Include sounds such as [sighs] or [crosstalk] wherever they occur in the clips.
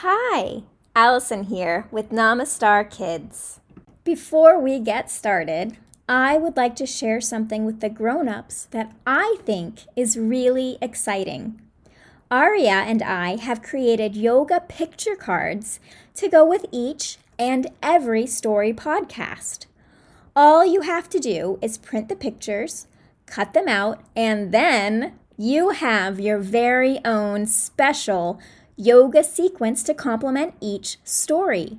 Hi, Allison here with Namastar Kids. Before we get started, I would like to share something with the grown ups that I think is really exciting. Aria and I have created yoga picture cards to go with each and every story podcast. All you have to do is print the pictures, cut them out, and then you have your very own special yoga sequence to complement each story.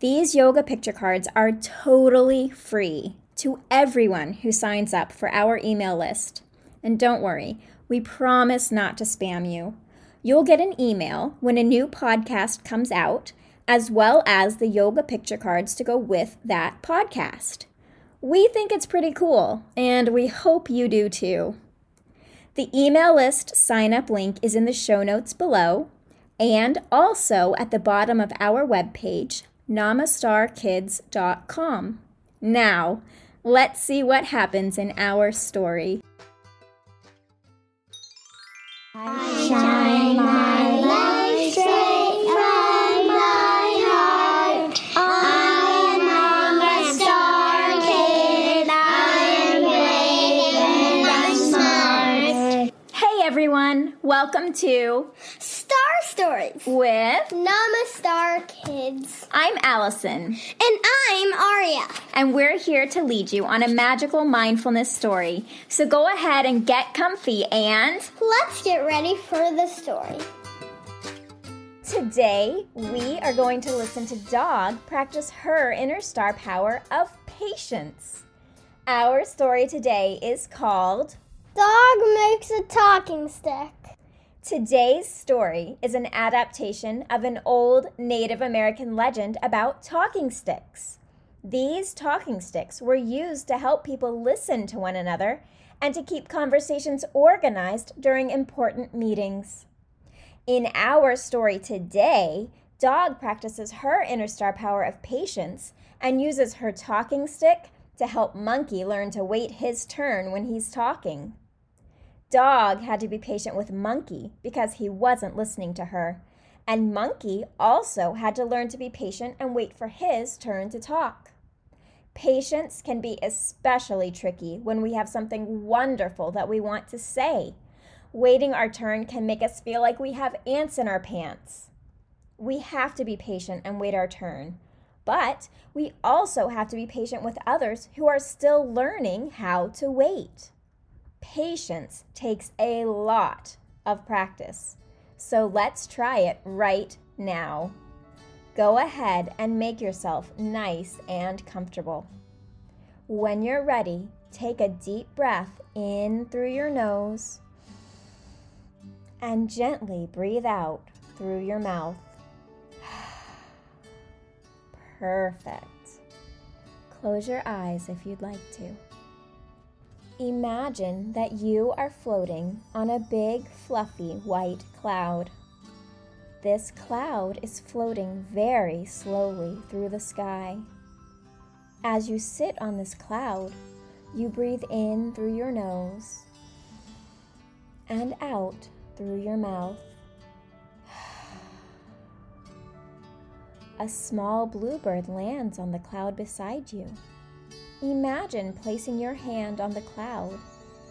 These yoga picture cards are totally free to everyone who signs up for our email list. And don't worry, we promise not to spam you. You'll get an email when a new podcast comes out, as well as the yoga picture cards to go with that podcast. We think it's pretty cool, and we hope you do too. The email list sign up link is in the show notes below and also at the bottom of our webpage, namastarkids.com. Now, let's see what happens in our story. Welcome to Star Stories. with Namastar Kids. I'm Allison, And I'm Aria. and we're here to lead you on a magical mindfulness story. So go ahead and get comfy and Let's get ready for the story. Today, we are going to listen to Dog practice her inner star power of patience. Our story today is called Dog makes a talking stick. Today's story is an adaptation of an old Native American legend about talking sticks. These talking sticks were used to help people listen to one another and to keep conversations organized during important meetings. In our story today, Dog practices her inner star power of patience and uses her talking stick to help Monkey learn to wait his turn when he's talking. Dog had to be patient with Monkey because he wasn't listening to her. And Monkey also had to learn to be patient and wait for his turn to talk. Patience can be especially tricky when we have something wonderful that we want to say. Waiting our turn can make us feel like we have ants in our pants. We have to be patient and wait our turn. But we also have to be patient with others who are still learning how to wait. Patience takes a lot of practice. So let's try it right now. Go ahead and make yourself nice and comfortable. When you're ready, take a deep breath in through your nose and gently breathe out through your mouth. [sighs] Perfect. Close your eyes if you'd like to. Imagine that you are floating on a big, fluffy white cloud. This cloud is floating very slowly through the sky. As you sit on this cloud, you breathe in through your nose and out through your mouth. [sighs] A small bluebird lands on the cloud beside you. Imagine placing your hand on the cloud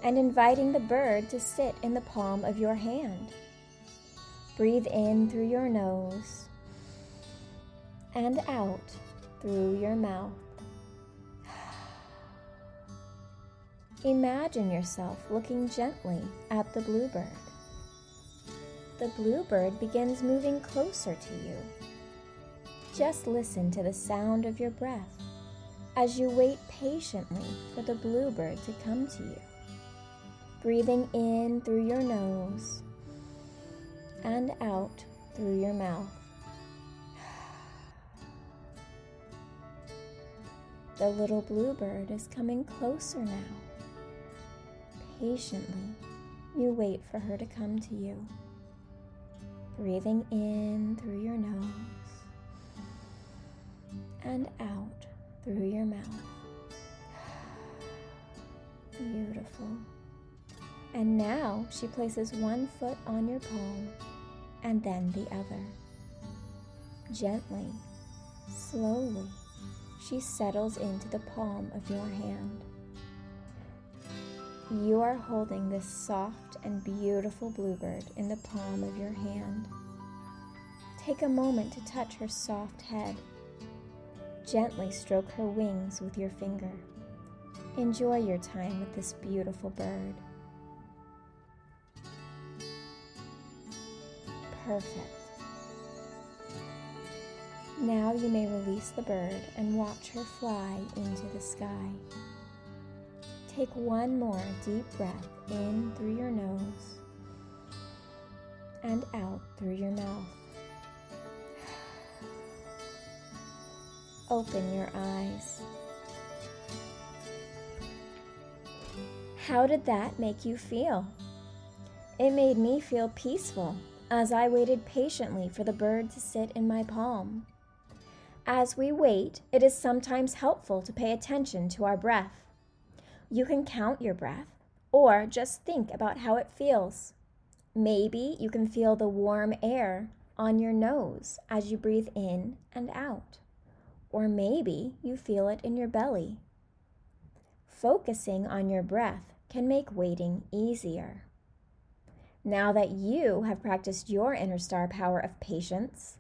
and inviting the bird to sit in the palm of your hand. Breathe in through your nose and out through your mouth. Imagine yourself looking gently at the bluebird. The bluebird begins moving closer to you. Just listen to the sound of your breath as you wait patiently for the bluebird to come to you. Breathing in through your nose and out through your mouth. [sighs] The little bluebird is coming closer now. Patiently, you wait for her to come to you. Breathing in through your nose and out through your mouth. [sighs] Beautiful. And now she places one foot on your palm and then the other. Gently, slowly, she settles into the palm of your hand. You are holding this soft and beautiful bluebird in the palm of your hand. Take a moment to touch her soft head. Gently stroke her wings with your finger. Enjoy your time with this beautiful bird. Perfect. Now you may release the bird and watch her fly into the sky. Take one more deep breath in through your nose and out through your mouth. Open your eyes. How did that make you feel? It made me feel peaceful as I waited patiently for the bird to sit in my palm. As we wait, it is sometimes helpful to pay attention to our breath. You can count your breath or just think about how it feels. Maybe you can feel the warm air on your nose as you breathe in and out. Or maybe you feel it in your belly. Focusing on your breath can make waiting easier. Now that you have practiced your inner star power of patience,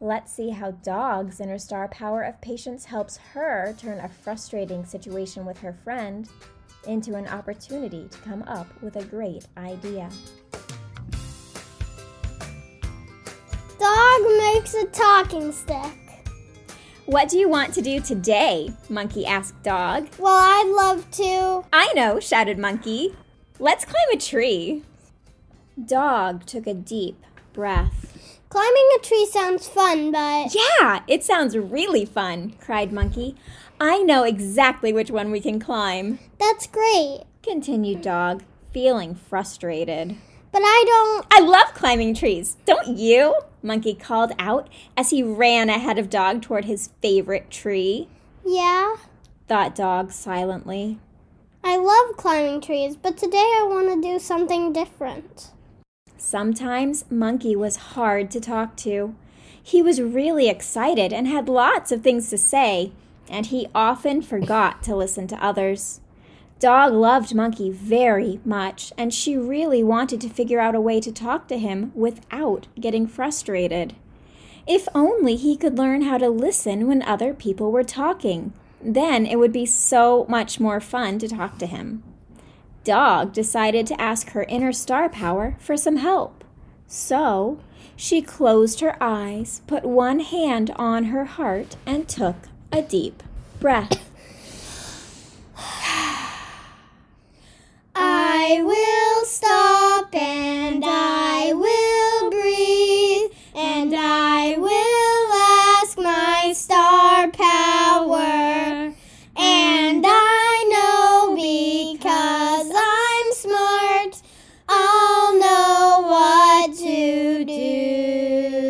let's see how Dog's inner star power of patience helps her turn a frustrating situation with her friend into an opportunity to come up with a great idea. Dog makes a talking stick. What do you want to do today? Monkey asked Dog. Well, I'd love to. I know, shouted Monkey. Let's climb a tree. Dog took a deep breath. Climbing a tree sounds fun, but. Yeah, it sounds really fun, cried Monkey. I know exactly which one we can climb. That's great. Continued Dog, feeling frustrated. But I don't. I love climbing trees, don't you? Monkey called out as he ran ahead of Dog toward his favorite tree. Yeah? Thought Dog silently. I love climbing trees, but today I want to do something different. Sometimes Monkey was hard to talk to. He was really excited and had lots of things to say, and he often forgot to listen to others. Dog loved Monkey very much, and she really wanted to figure out a way to talk to him without getting frustrated. If only he could learn how to listen when other people were talking. Then it would be so much more fun to talk to him. Dog decided to ask her inner star power for some help. So she closed her eyes, put one hand on her heart, and took a deep breath. I will stop and I will breathe and I will ask my star power. And I know because I'm smart, I'll know what to do.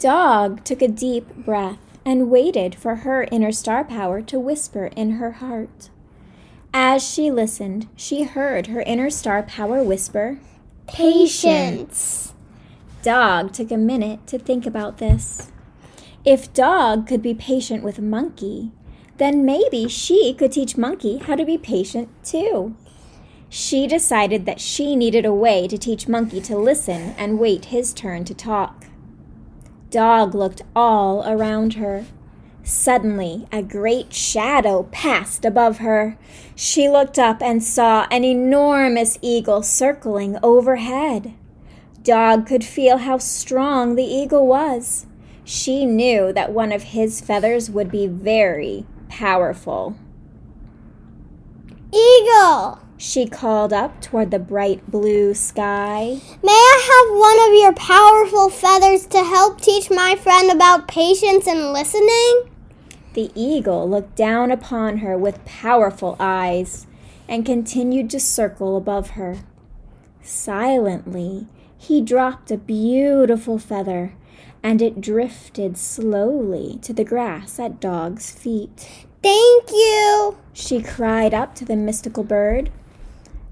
Dog took a deep breath and waited for her inner star power to whisper in her heart. As she listened, she heard her inner star power whisper, Patience. Dog took a minute to think about this. If Dog could be patient with Monkey, then maybe she could teach Monkey how to be patient too. She decided that she needed a way to teach Monkey to listen and wait his turn to talk. Dog looked all around her. Suddenly, a great shadow passed above her. She looked up and saw an enormous eagle circling overhead. Dog could feel how strong the eagle was. She knew that one of his feathers would be very powerful. Eagle, She called up toward the bright blue sky. may I have one of your powerful feathers to help teach my friend about patience and listening? The eagle looked down upon her with powerful eyes and continued to circle above her. Silently, he dropped a beautiful feather, and it drifted slowly to the grass at Dog's feet. Thank you. She cried up to the mystical bird.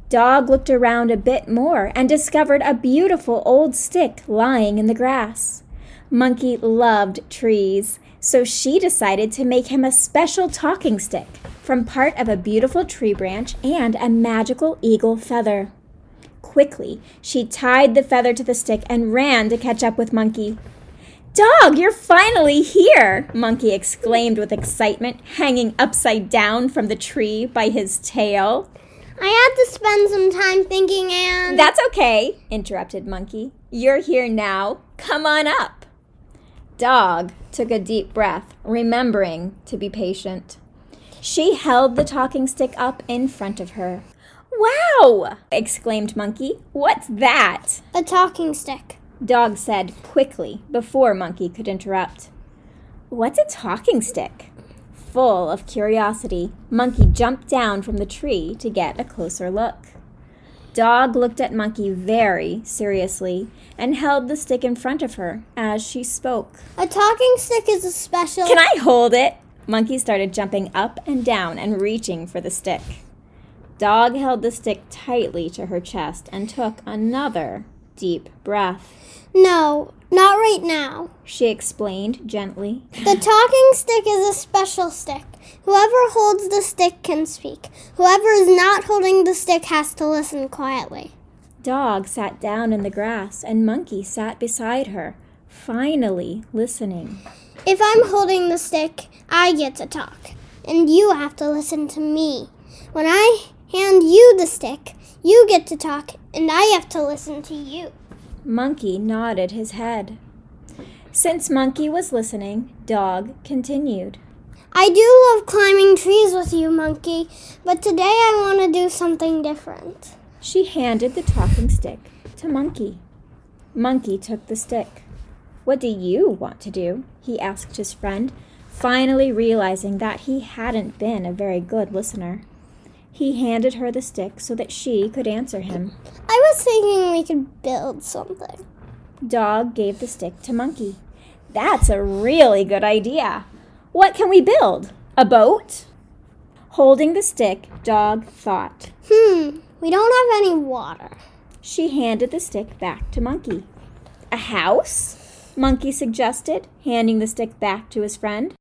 Dog looked around a bit more and discovered a beautiful old stick lying in the grass. Monkey loved trees, so she decided to make him a special talking stick from part of a beautiful tree branch and a magical eagle feather. Quickly, she tied the feather to the stick and ran to catch up with Monkey. Dog, you're finally here! Monkey exclaimed with excitement, hanging upside down from the tree by his tail. I had to spend some time thinking and. That's okay, interrupted Monkey. You're here now. Come on up. Dog took a deep breath, remembering to be patient. She held the talking stick up in front of her. Wow! exclaimed Monkey. What's that? A talking stick. Dog said quickly before Monkey could interrupt. What's a talking stick? Full of curiosity, Monkey jumped down from the tree to get a closer look. Dog looked at Monkey very seriously and held the stick in front of her as she spoke. A talking stick is a special. Can I hold it? Monkey started jumping up and down and reaching for the stick. Dog held the stick tightly to her chest and took another deep breath. No, not right now. She explained gently. The talking stick is a special stick. Whoever holds the stick can speak. Whoever is not holding the stick has to listen quietly. Dog sat down in the grass and Monkey sat beside her, finally listening. If I'm holding the stick, I get to talk, and you have to listen to me. When I hand you the stick, you get to talk, and I have to listen to you. Monkey nodded his head. Since Monkey was listening, Dog continued. I do love climbing trees with you, Monkey, but today I want to do something different. She handed the talking stick to Monkey. Monkey took the stick. What do you want to do? he asked his friend, finally realizing that he hadn't been a very good listener. He handed her the stick so that she could answer him. I was thinking we could build something. Dog gave the stick to Monkey. That's a really good idea. What can we build? A boat? Holding the stick, Dog thought. Hmm, we don't have any water. She handed the stick back to Monkey. A house? Monkey suggested, handing the stick back to his friend.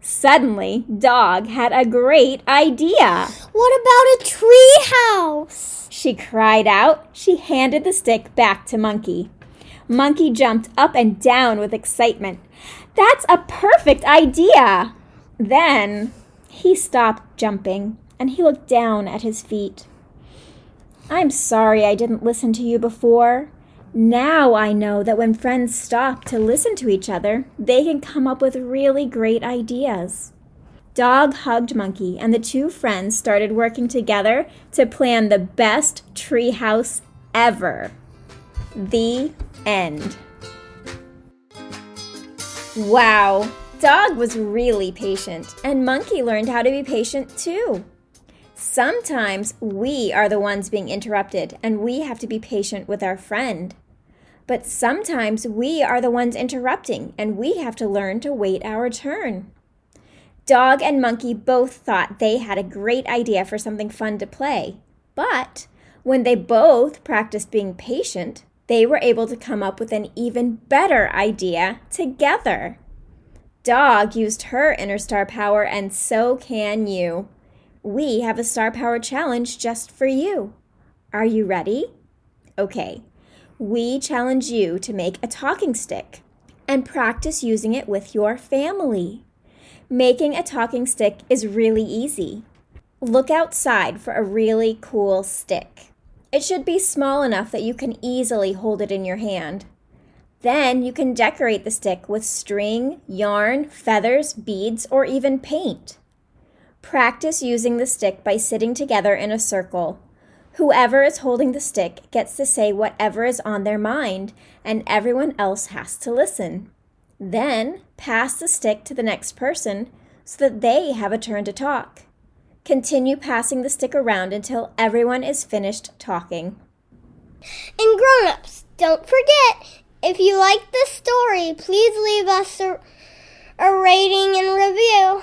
Suddenly, Dog had a great idea. What about a tree house? She cried out. She handed the stick back to Monkey. Monkey jumped up and down with excitement. That's a perfect idea! Then he stopped jumping and he looked down at his feet. I'm sorry I didn't listen to you before. Now I know that when friends stop to listen to each other, they can come up with really great ideas. Dog hugged Monkey, and the two friends started working together to plan the best treehouse ever. The end. Wow, Dog was really patient, and Monkey learned how to be patient too. Sometimes we are the ones being interrupted, and we have to be patient with our friend. But sometimes we are the ones interrupting, and we have to learn to wait our turn. Dog and Monkey both thought they had a great idea for something fun to play, but when they both practiced being patient, they were able to come up with an even better idea together. Dog used her inner star power, and so can you. We have a star power challenge just for you. Are you ready? Okay, we challenge you to make a talking stick and practice using it with your family. Making a talking stick is really easy. Look outside for a really cool stick. It should be small enough that you can easily hold it in your hand. Then you can decorate the stick with string, yarn, feathers, beads, or even paint. Practice using the stick by sitting together in a circle. Whoever is holding the stick gets to say whatever is on their mind, and everyone else has to listen. Then pass the stick to the next person so that they have a turn to talk. Continue passing the stick around until everyone is finished talking. And grown ups, don't forget if you like this story, please leave us a, a rating and review.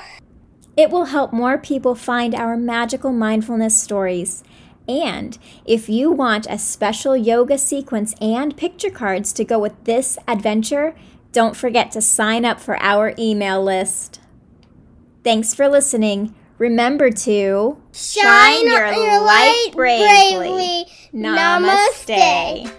It will help more people find our magical mindfulness stories. And if you want a special yoga sequence and picture cards to go with this adventure, don't forget to sign up for our email list. Thanks for listening. Remember to shine, your, your, light bravely. bravely. Namaste. Namaste.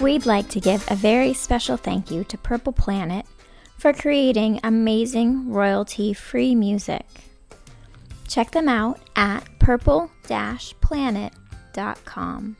We'd like to give a very special thank you to Purple Planet for creating amazing royalty free music. Check them out at purple planet.com.